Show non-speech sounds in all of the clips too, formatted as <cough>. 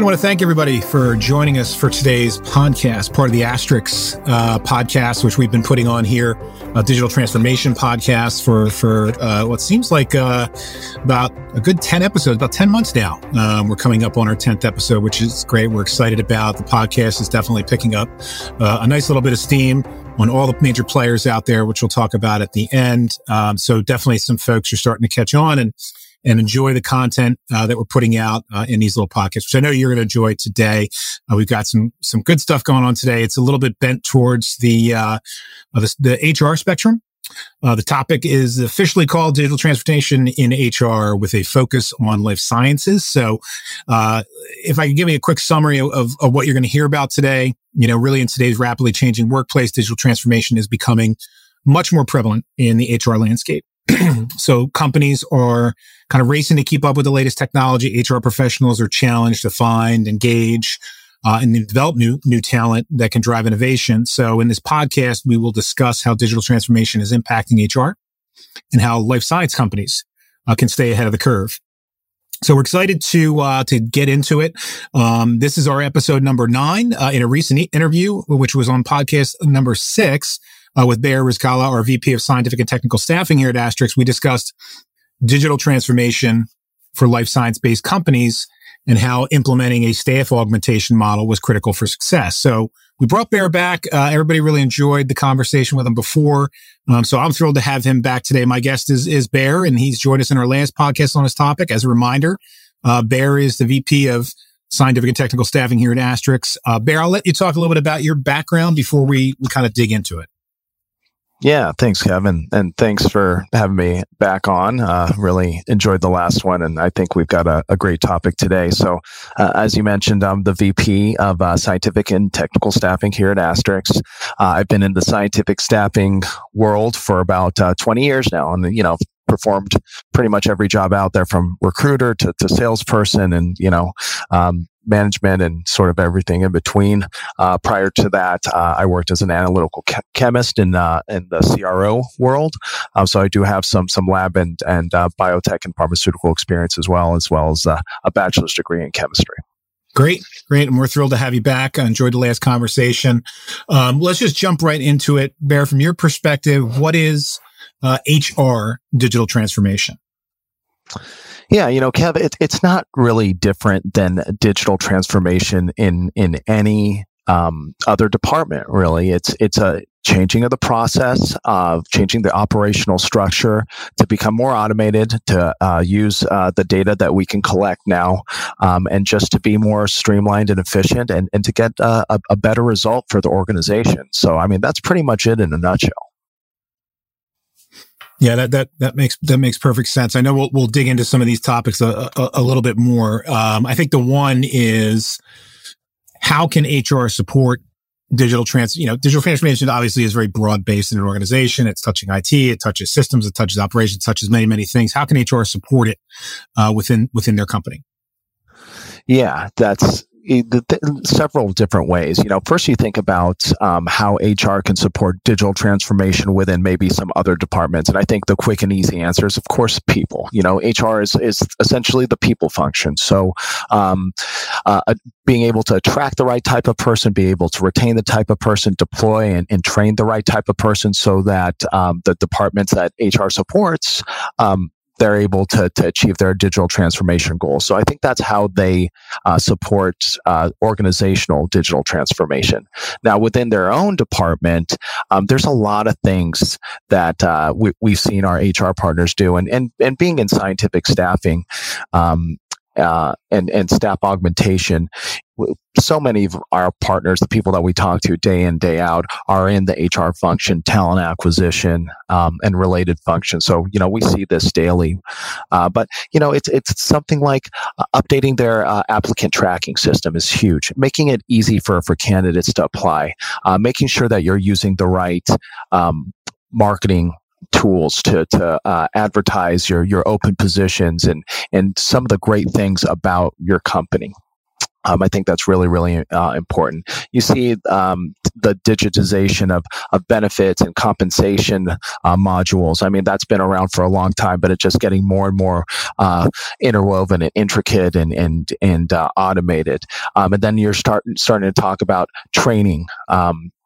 I want to thank everybody for joining us for today's podcast, part of the Astrix uh, podcast, which we've been putting on here, a digital transformation podcast for for uh, what seems like uh, about a good ten episodes, about ten months now. Um, we're coming up on our tenth episode, which is great. We're excited about the podcast. is definitely picking up uh, a nice little bit of steam on all the major players out there, which we'll talk about at the end. Um, so definitely some folks are starting to catch on and and enjoy the content uh, that we're putting out uh, in these little pockets, which I know you're going to enjoy today. Uh, we've got some some good stuff going on today. It's a little bit bent towards the uh, the, the, HR spectrum. Uh, the topic is officially called digital transformation in HR with a focus on life sciences. So, uh, if I could give you a quick summary of, of what you're going to hear about today, you know, really in today's rapidly changing workplace, digital transformation is becoming much more prevalent in the HR landscape. <clears throat> so companies are kind of racing to keep up with the latest technology. HR professionals are challenged to find, engage, uh, and develop new new talent that can drive innovation. So in this podcast, we will discuss how digital transformation is impacting HR and how life science companies uh, can stay ahead of the curve. So we're excited to uh, to get into it. Um, this is our episode number nine. Uh, in a recent interview, which was on podcast number six, uh, with Bear Rizkallah, our VP of Scientific and Technical Staffing here at Astrix, we discussed digital transformation for life science based companies and how implementing a staff augmentation model was critical for success. So we brought Bear back. Uh, everybody really enjoyed the conversation with him before. Um, so I'm thrilled to have him back today. My guest is, is Bear and he's joined us in our last podcast on this topic. As a reminder, uh, Bear is the VP of scientific and technical staffing here at Astrix. Uh, Bear, I'll let you talk a little bit about your background before we, we kind of dig into it. Yeah, thanks, Kevin, and thanks for having me back on. Uh, really enjoyed the last one, and I think we've got a, a great topic today. So, uh, as you mentioned, I'm the VP of uh, Scientific and Technical Staffing here at Astrix. Uh, I've been in the scientific staffing world for about uh, 20 years now, and you know, performed pretty much every job out there from recruiter to, to salesperson and you know um, management and sort of everything in between. Uh, prior to that, uh, I worked as an analytical che- chemist in uh, in the CRO world, um, so I do have some some lab and and uh, biotech and pharmaceutical experience as well, as well as uh, a bachelor's degree in chemistry. Great, great, and we're thrilled to have you back. I enjoyed the last conversation. Um, let's just jump right into it. Bear, from your perspective, what is HR uh, digital transformation? Yeah, you know, Kev, it, it's not really different than digital transformation in in any um, other department. Really, it's it's a changing of the process of changing the operational structure to become more automated to uh, use uh, the data that we can collect now um, and just to be more streamlined and efficient and, and to get uh, a, a better result for the organization so i mean that's pretty much it in a nutshell yeah, that that that makes that makes perfect sense. I know we'll we'll dig into some of these topics a, a, a little bit more. Um, I think the one is how can HR support digital trans? You know, digital transformation obviously is very broad based in an organization. It's touching IT, it touches systems, it touches operations, touches many many things. How can HR support it uh, within within their company? Yeah, that's several different ways. You know, first you think about um, how HR can support digital transformation within maybe some other departments, and I think the quick and easy answer is, of course, people. You know, HR is is essentially the people function. So, um, uh, uh, being able to attract the right type of person, be able to retain the type of person, deploy and, and train the right type of person, so that um, the departments that HR supports um, they're able to, to achieve their digital transformation goals. So I think that's how they uh, support uh, organizational digital transformation. Now, within their own department, um, there's a lot of things that uh, we, have seen our HR partners do, and and and being in scientific staffing. Um, uh, and and staff augmentation. So many of our partners, the people that we talk to day in day out, are in the HR function, talent acquisition, um, and related functions. So you know we see this daily, uh, but you know it's it's something like uh, updating their uh, applicant tracking system is huge, making it easy for for candidates to apply, uh, making sure that you're using the right um, marketing tools to to uh, advertise your your open positions and and some of the great things about your company. Um, I think that's really, really uh, important. You see, um, the digitization of, of benefits and compensation uh, modules. I mean, that's been around for a long time, but it's just getting more and more uh, interwoven and intricate and and and uh, automated. Um, and then you're starting starting to talk about training.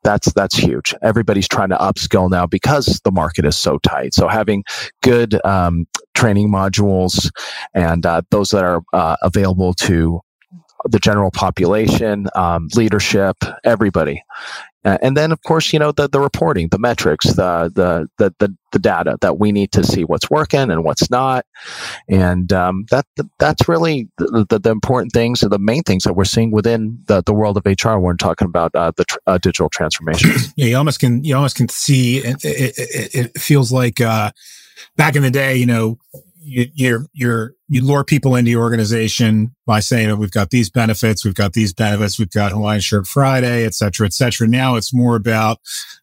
That's that's huge. Everybody's trying to upskill now because the market is so tight. So having good um, training modules and uh, those that are uh, available to the general population, um, leadership, everybody. Uh, and then, of course, you know the, the reporting, the metrics, the, the the the the data that we need to see what's working and what's not, and um, that that's really the, the, the, important things or the main things that we're seeing within the, the world of HR when we're talking about uh, the tr- uh, digital transformation. <clears throat> Yeah, you almost can you almost can see it. It, it, it feels like uh, back in the day, you know, you, you're, you're, you lure people into your organization by saying that we've got these benefits, we've got these benefits, we've got Hawaiian Shirt Friday, et cetera, et cetera. Now it's more about,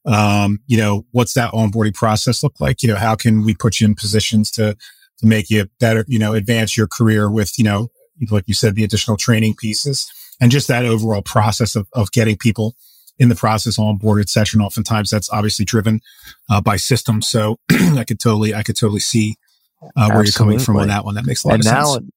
um, you know, what's that onboarding process look like? You know, how can we put you in positions to, to make you better, you know, advance your career with, you know, like you said, the additional training pieces and just that overall process of, of getting people in the process on onboarded session. Oftentimes that's obviously driven uh, by systems. So <clears throat> I could totally, I could totally see uh, where you're coming from on that one. That makes a lot and of now, sense.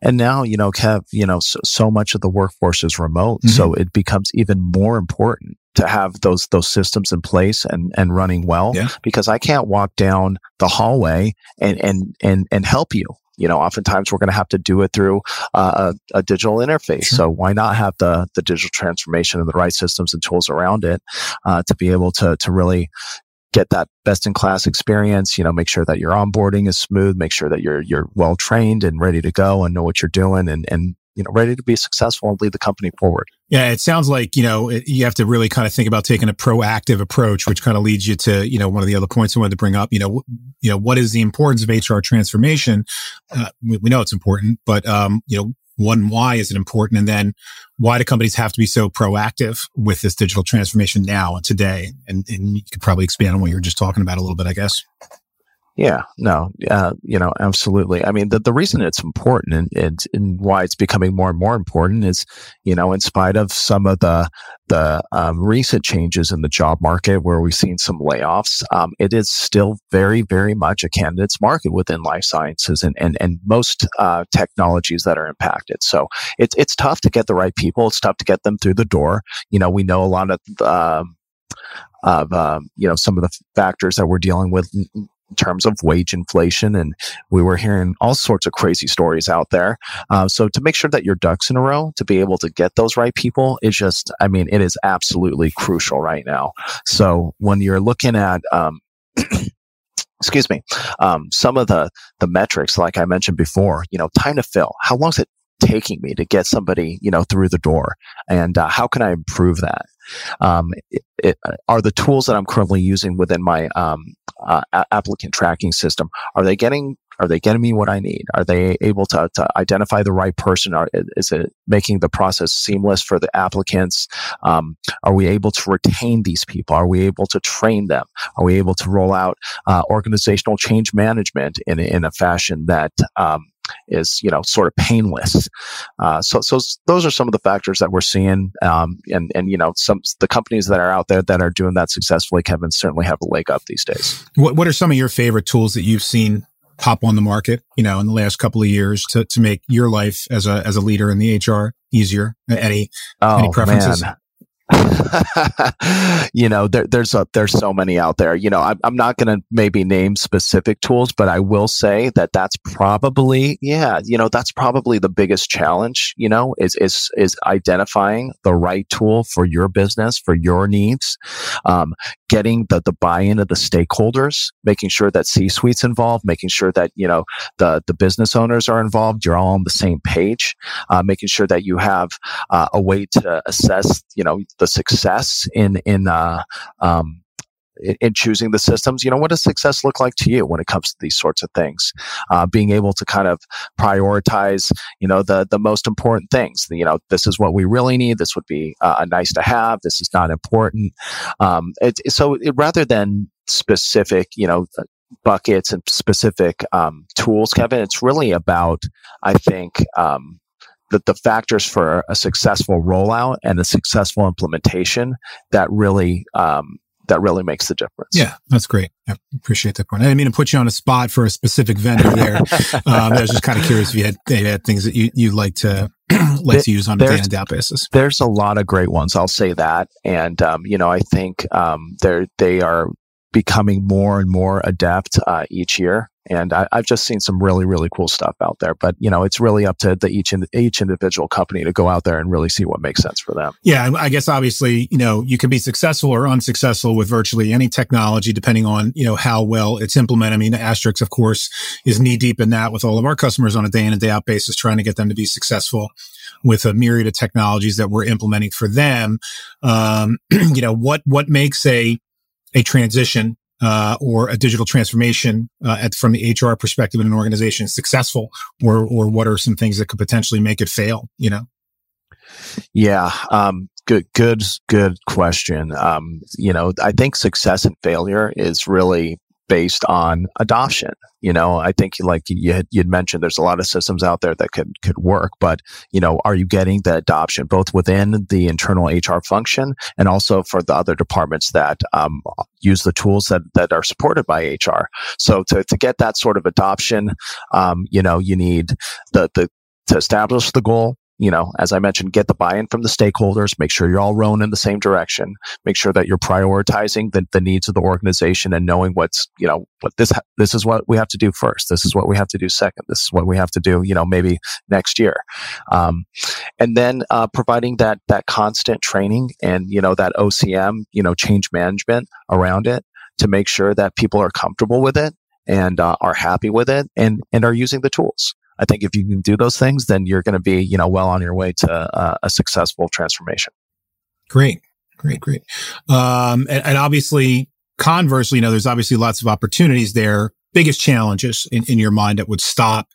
And now, you know, Kev, you know, so, so much of the workforce is remote. Mm-hmm. So it becomes even more important to have those those systems in place and and running well yeah. because I can't walk down the hallway and and and and help you you know oftentimes we're going to have to do it through uh, a, a, digital interface sure. so why not have the the digital transformation and the right systems and tools around it uh, to be able to to really get that best in class experience, you know, make sure that your onboarding is smooth, make sure that you're, you're well trained and ready to go and know what you're doing and, and, you know, ready to be successful and lead the company forward. Yeah, it sounds like, you know, it, you have to really kind of think about taking a proactive approach, which kind of leads you to, you know, one of the other points I wanted to bring up, you know, w- you know, what is the importance of HR transformation? Uh, we, we, know it's important, but, um, you know, one, why is it important? And then why do companies have to be so proactive with this digital transformation now and today? And, and you could probably expand on what you were just talking about a little bit, I guess. Yeah, no, uh, you know, absolutely. I mean, the, the reason it's important and, and, why it's becoming more and more important is, you know, in spite of some of the, the um, recent changes in the job market where we've seen some layoffs, um, it is still very, very much a candidate's market within life sciences and, and, and most uh, technologies that are impacted. So it's, it's tough to get the right people. It's tough to get them through the door. You know, we know a lot of, um, of um, you know some of the factors that we're dealing with terms of wage inflation. And we were hearing all sorts of crazy stories out there. Uh, so to make sure that your ducks in a row to be able to get those right people is just, I mean, it is absolutely crucial right now. So when you're looking at, um, <clears throat> excuse me, um, some of the the metrics, like I mentioned before, you know, time to fill. How long is it taking me to get somebody, you know, through the door? And uh, how can I improve that? Um, it, it, are the tools that I'm currently using within my um, uh, applicant tracking system are they getting are they getting me what I need? Are they able to, to identify the right person? Are, is it making the process seamless for the applicants? Um, are we able to retain these people? Are we able to train them? Are we able to roll out uh, organizational change management in, in a fashion that um, is you know sort of painless. Uh, so so those are some of the factors that we're seeing, um, and and you know some the companies that are out there that are doing that successfully, Kevin, certainly have a leg up these days. What what are some of your favorite tools that you've seen pop on the market, you know, in the last couple of years to, to make your life as a as a leader in the HR easier? Any oh, any preferences? Man. <laughs> you know, there, there's a, there's so many out there. You know, I'm, I'm not going to maybe name specific tools, but I will say that that's probably, yeah, you know, that's probably the biggest challenge. You know, is is is identifying the right tool for your business for your needs, um, getting the the buy-in of the stakeholders, making sure that C-suite's involved, making sure that you know the the business owners are involved. You're all on the same page, uh, making sure that you have uh, a way to assess, you know the success in in uh, um, in choosing the systems, you know, what does success look like to you when it comes to these sorts of things? Uh, being able to kind of prioritize, you know, the the most important things. You know, this is what we really need. This would be uh, a nice to have. This is not important. Um, it, so it, rather than specific, you know, buckets and specific um, tools, Kevin, it's really about, I think. Um, the, the factors for a successful rollout and a successful implementation that really um, that really makes the difference. Yeah, that's great. I appreciate that point. I didn't mean to put you on a spot for a specific vendor there. <laughs> um, I was just kind of curious if you had, you had things that you, you like to <clears throat> like to use on a day in out basis. There's a lot of great ones. I'll say that, and um, you know, I think um, they're they are becoming more and more adept uh, each year. And I, have just seen some really, really cool stuff out there. But you know, it's really up to the each in, each individual company to go out there and really see what makes sense for them. Yeah, I guess obviously, you know, you can be successful or unsuccessful with virtually any technology, depending on you know how well it's implemented. I mean, Astrix, of course, is knee deep in that with all of our customers on a day in and day out basis, trying to get them to be successful with a myriad of technologies that we're implementing for them. Um, <clears throat> you know, what what makes a a transition uh, or a digital transformation uh, at, from the HR perspective in an organization successful, or or what are some things that could potentially make it fail? You know. Yeah, um, good, good, good question. Um, you know, I think success and failure is really based on adoption. You know, I think like you had, you'd mentioned, there's a lot of systems out there that could could work, but you know, are you getting the adoption both within the internal HR function and also for the other departments that um, use the tools that that are supported by HR? So to to get that sort of adoption, um, you know, you need the the to establish the goal, you know, as I mentioned, get the buy-in from the stakeholders, make sure you're all rowing in the same direction, make sure that you're prioritizing the, the needs of the organization and knowing what's, you know, what this, this is what we have to do first. This is what we have to do second. This is what we have to do, you know, maybe next year. Um, and then, uh, providing that, that constant training and, you know, that OCM, you know, change management around it to make sure that people are comfortable with it and uh, are happy with it and, and are using the tools. I think if you can do those things, then you're going to be, you know, well on your way to uh, a successful transformation. Great, great, great. Um, and, and, obviously, conversely, you know, there's obviously lots of opportunities there. Biggest challenges in, in your mind that would stop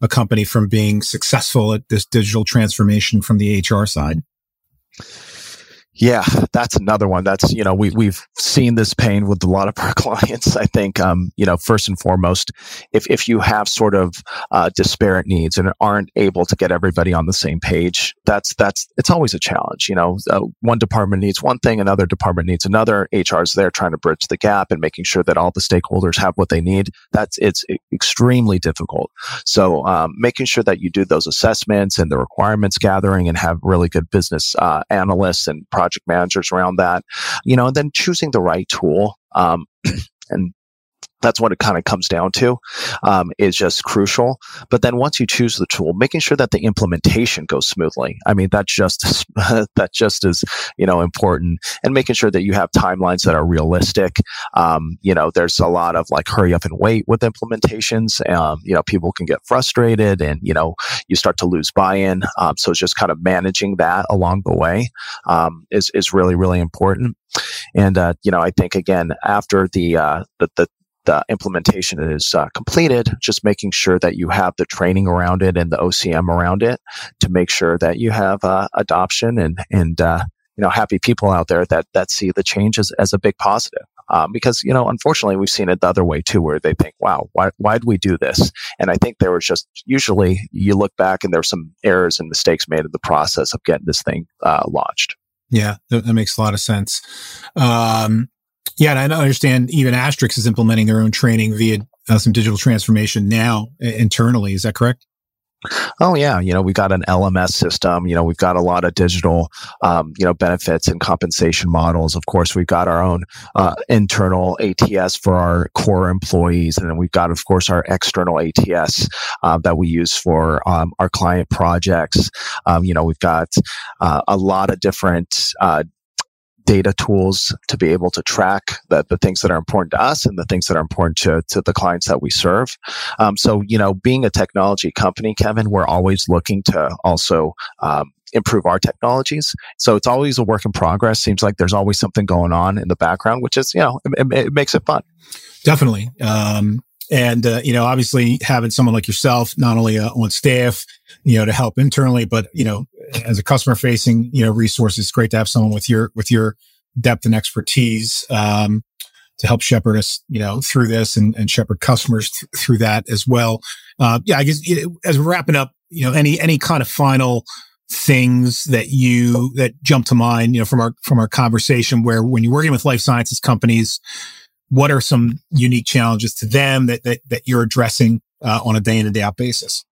a company from being successful at this digital transformation from the HR side? Yeah, that's another one. That's, you know, we, we've seen this pain with a lot of our <laughs> clients. I think, um, you know, first and foremost, if, if you have sort of, uh, disparate needs and aren't able to get everybody on the same page, that's, that's, it's always a challenge. You know, uh, one department needs one thing, another department needs another. HR is there trying to bridge the gap and making sure that all the stakeholders have what they need. That's, it's extremely difficult. So, um, making sure that you do those assessments and the requirements gathering and have really good business, uh, analysts and project managers around that, you know, and then choosing the right tool. Um, <clears throat> and that's what it kind of comes down to um, is just crucial. But then once you choose the tool making sure that the implementation goes smoothly. I mean that's just <laughs> that just is you know important. And making sure that you have timelines that are realistic. Um, you know there's a lot of like hurry up and wait with implementations. Um, you know people can get frustrated and you know you start to lose buy-in. Um, so it's just kind of managing that along the way um, is is really really important. And uh, you know i think again after the uh, the, the the implementation is uh, completed, just making sure that you have the training around it and the OCM around it to make sure that you have uh, adoption and and uh, you know happy people out there that that see the change as, as a big positive. Um, because you know, unfortunately, we've seen it the other way too, where they think, "Wow, why why did we do this?" And I think there was just usually you look back and there were some errors and mistakes made in the process of getting this thing uh, launched. Yeah, that, that, makes a lot of sense. Um, yeah, and I understand even Astrix is implementing their own training via uh, some digital transformation now internally. Is that correct? Oh yeah, you know we've got an LMS system. You know we've got a lot of digital, um, you know benefits and compensation models. Of course, we've got our own uh, internal ATS for our core employees, and then we've got, of course, our external ATS uh, that we use for um, our client projects. Um, you know we've got uh, a lot of different uh, data tools to be able to track the, the things that are important to us and the things that are important to, to the clients that we serve. Um, so, you know, being a technology company, Kevin, we're always looking to also um, improve our technologies. So it's always a work in progress. Seems like there's always something going on in the background, which is, you know, it, it makes it fun. Definitely. Um, and, uh, you know, obviously having someone like yourself, not only uh, on staff, you know, to help internally, but, you know, as a customer facing, you know, resource, it's great to have someone with your, with your depth and expertise, um, to help shepherd us, you know, through this and, and shepherd customers th- through that as well. Uh, yeah, I guess as we're wrapping up, you know, any any kind of final things that you that jump to mind, you know, from our from our conversation where when you're working with life sciences companies, what are some unique challenges to them that that, that you're addressing uh, on a day in and day out basis?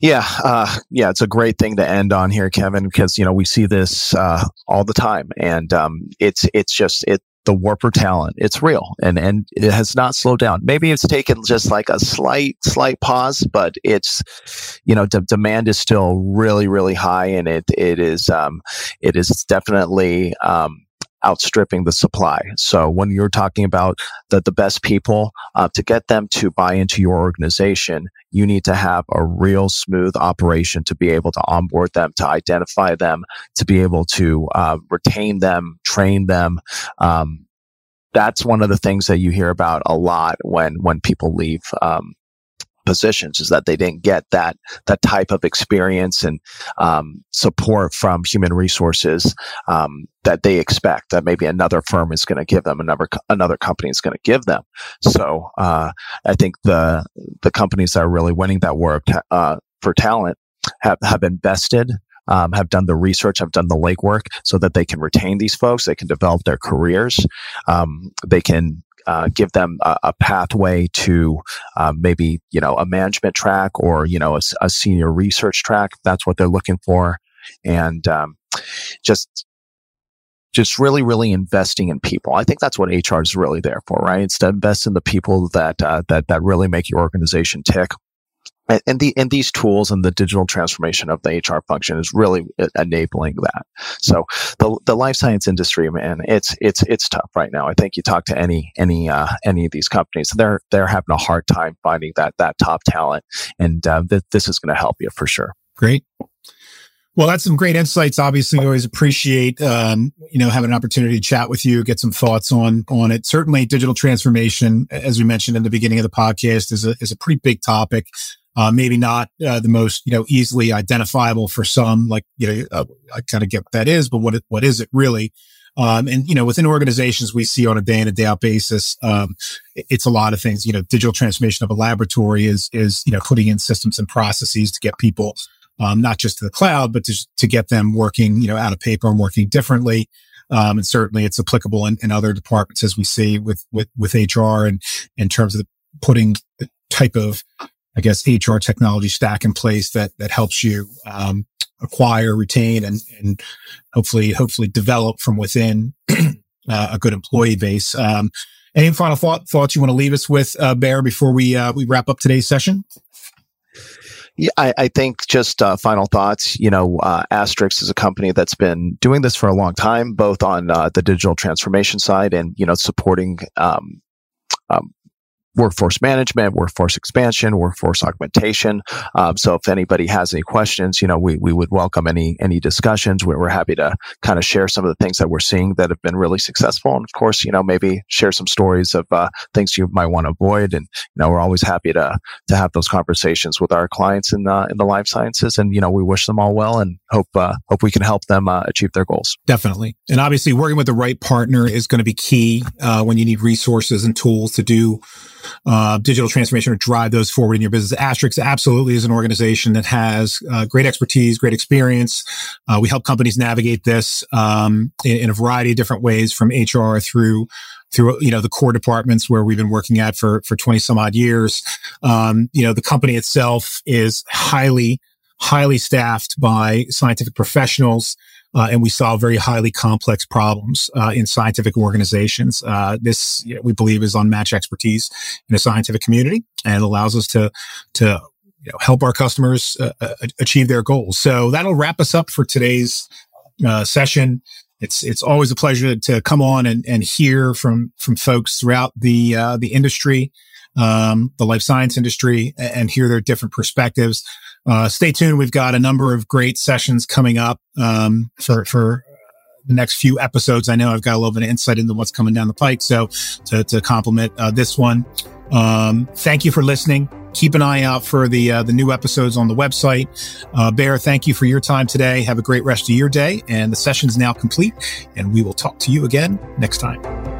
Yeah, uh, yeah, it's a great thing to end on here, Kevin, because you know we see this uh, all the time, and um, it's it's just it the warper talent. It's real, and and it has not slowed down. Maybe it's taken just like a slight slight pause, but it's you know the demand is still really really high, and it it is um, it is definitely. Um, outstripping the supply. So when you're talking about the, the best people, uh, to get them to buy into your organization, you need to have a real smooth operation to be able to onboard them, to identify them, to be able to uh, retain them, train them. Um, that's one of the things that you hear about a lot when when people leave um, positions is that they didn't get that that type of experience and um, support from human resources um, that they expect that maybe another firm is going to give them another another company is going to give them so uh, I think the the companies that are really winning that work uh, for talent have have invested um, have done the research, have done the legwork so that they can retain these folks. They can develop their careers. Um, they can uh, give them a, a pathway to uh, maybe you know a management track or you know a, a, senior research track. That's what they're looking for, and um, just just really really investing in people. I think that's what HR is really there for, right? It's to invest in the people that uh, that that really make your organization tick and the and these tools and the digital transformation of the HR function is really enabling that. So the the life science industry, man, it's it's it's tough right now. I think you talk to any any uh, any of these companies, they're they're having a hard time finding that that top talent, and uh, th- this is going to help you for sure. Great. Well, that's some great insights. Obviously, we always appreciate um, you know having an opportunity to chat with you, get some thoughts on on it. Certainly, digital transformation, as we mentioned in the beginning of the podcast, is a is a pretty big topic uh, maybe not uh, the most you know easily identifiable for some. Like you know, uh, I kind of get what that is, but what what is it really? Um, and you know, within organizations, we see on a day in a day out basis, um, it's a lot of things. You know, digital transformation of a laboratory is is you know putting in systems and processes to get people um, not just to the cloud, but to to get them working you know out of paper and working differently. Um, and certainly it's applicable in, in, other departments as we see with, with, with HR and in terms of putting the type of I guess, HR technology stack in place that, that helps you, um, acquire, retain, and, and hopefully, hopefully develop from within <clears throat> uh, a good employee base. Um, any final thought, thoughts you want to leave us with, uh, Bear, before we, uh, we wrap up today's session? Yeah, I, I, think just uh, final thoughts. You know, uh, Astrix is a company that's been doing this for a long time, both on uh, the digital transformation side and you know supporting um, um, workforce management, workforce expansion, workforce augmentation. Um, so if anybody has any questions, you know, we, we would welcome any, any discussions. We're, we're happy to kind of share some of the things that we're seeing that have been really successful. And of course, you know, maybe share some stories of, uh, things you might want to avoid. And, you know, we're always happy to, to have those conversations with our clients in, uh, in the life sciences. And, you know, we wish them all well and hope, uh, hope we can help them, uh, achieve their goals. Definitely. And obviously working with the right partner is going to be key, uh, when you need resources and tools to do uh, digital transformation or drive those forward in your business. Astrix absolutely is an organization that has uh, great expertise, great experience. Uh, we help companies navigate this um, in, in, a variety of different ways, from HR through through you know the core departments where we've been working at for for twenty some odd years. Um, you know the company itself is highly highly staffed by scientific professionals uh, and we solve very highly complex problems uh, in scientific organizations. Uh, this we believe is unmatched expertise in the scientific community and allows us to to you know, help our customers uh, uh, achieve their goals. So that'll wrap us up for today's uh, session. It's it's always a pleasure to come on and, and hear from from folks throughout the the industry, um, the life science industry, and hear their different perspectives uh, stay tuned. We've got a number of great sessions coming up um, for for the next few episodes. I know I've got a little bit of insight into what's coming down the pike. So to, to complement uh, this one, um, thank you for listening. Keep an eye out for the uh, the new episodes on the website. Uh, Bear, thank you for your time today. Have a great rest of your day. And the session is now complete. And we will talk to you again next time.